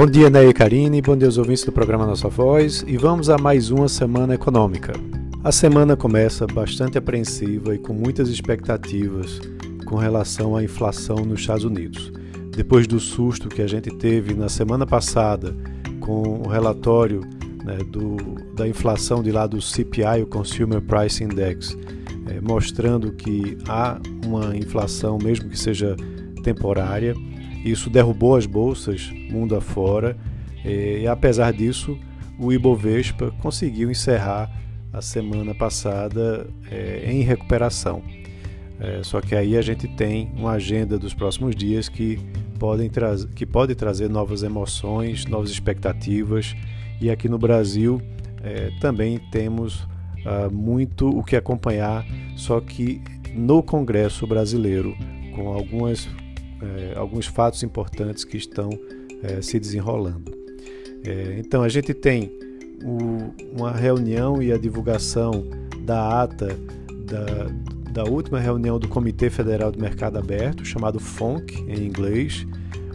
Bom dia, Ney e Karine, bom dia aos ouvintes do programa Nossa Voz e vamos a mais uma semana econômica. A semana começa bastante apreensiva e com muitas expectativas com relação à inflação nos Estados Unidos. Depois do susto que a gente teve na semana passada com o relatório né, do, da inflação de lá do CPI, o Consumer Price Index, é, mostrando que há uma inflação, mesmo que seja temporária, isso derrubou as bolsas mundo afora e, apesar disso, o Ibovespa conseguiu encerrar a semana passada é, em recuperação. É, só que aí a gente tem uma agenda dos próximos dias que, podem que pode trazer novas emoções, novas expectativas. E aqui no Brasil é, também temos ah, muito o que acompanhar, só que no Congresso brasileiro, com algumas é, alguns fatos importantes que estão é, se desenrolando. É, então, a gente tem o, uma reunião e a divulgação da ata da, da última reunião do Comitê Federal do Mercado Aberto, chamado FONC em inglês,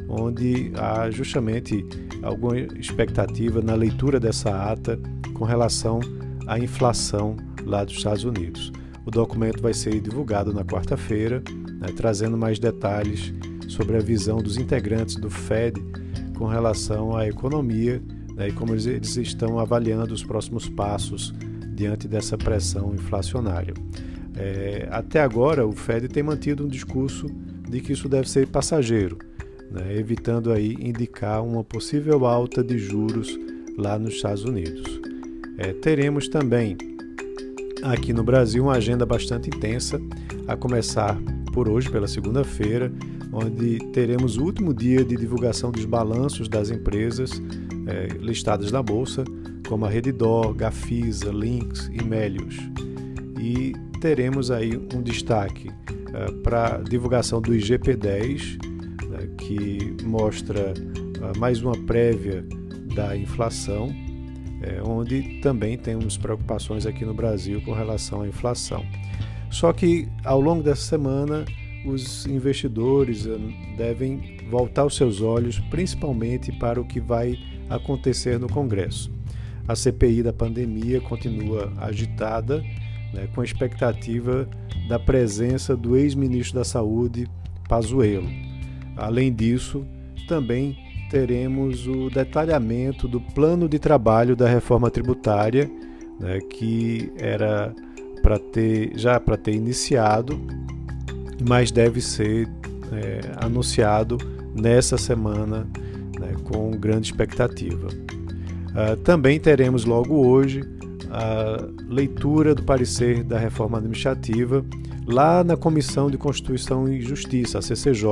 onde há justamente alguma expectativa na leitura dessa ata com relação à inflação lá dos Estados Unidos. O documento vai ser divulgado na quarta-feira, né, trazendo mais detalhes sobre a visão dos integrantes do Fed com relação à economia né, e como eles, eles estão avaliando os próximos passos diante dessa pressão inflacionária. É, até agora, o Fed tem mantido um discurso de que isso deve ser passageiro, né, evitando aí indicar uma possível alta de juros lá nos Estados Unidos. É, teremos também aqui no Brasil uma agenda bastante intensa, a começar por hoje, pela segunda-feira, onde teremos o último dia de divulgação dos balanços das empresas é, listadas na Bolsa, como a Redditor, Gafisa, Lynx e Melius. E teremos aí um destaque é, para a divulgação do IGP-10, né, que mostra é, mais uma prévia da inflação, onde também temos preocupações aqui no Brasil com relação à inflação. Só que ao longo dessa semana os investidores eh, devem voltar os seus olhos principalmente para o que vai acontecer no Congresso. A CPI da pandemia continua agitada, né, com a expectativa da presença do ex-ministro da Saúde, Pazuello. Além disso, também teremos o detalhamento do plano de trabalho da reforma tributária, né, que era para ter já para ter iniciado mas deve ser é, anunciado nessa semana né, com grande expectativa. Uh, também teremos logo hoje a leitura do parecer da reforma administrativa lá na Comissão de Constituição e Justiça, a CCJ,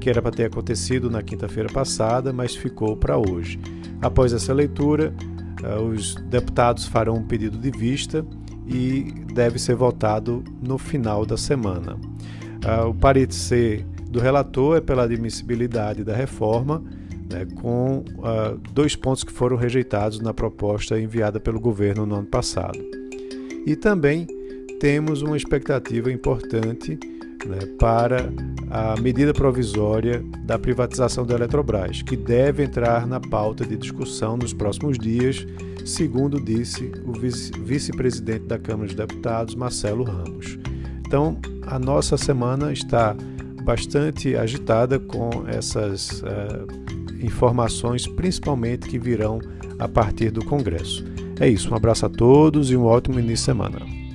que era para ter acontecido na quinta-feira passada, mas ficou para hoje. Após essa leitura, uh, os deputados farão um pedido de vista e deve ser votado no final da semana. Uh, o parecer do relator é pela admissibilidade da reforma, né, com uh, dois pontos que foram rejeitados na proposta enviada pelo governo no ano passado. E também temos uma expectativa importante né, para a medida provisória da privatização da Eletrobras, que deve entrar na pauta de discussão nos próximos dias, segundo disse o vice-presidente da Câmara dos Deputados, Marcelo Ramos. Então, a nossa semana está bastante agitada com essas uh, informações, principalmente que virão a partir do Congresso. É isso, um abraço a todos e um ótimo início de semana.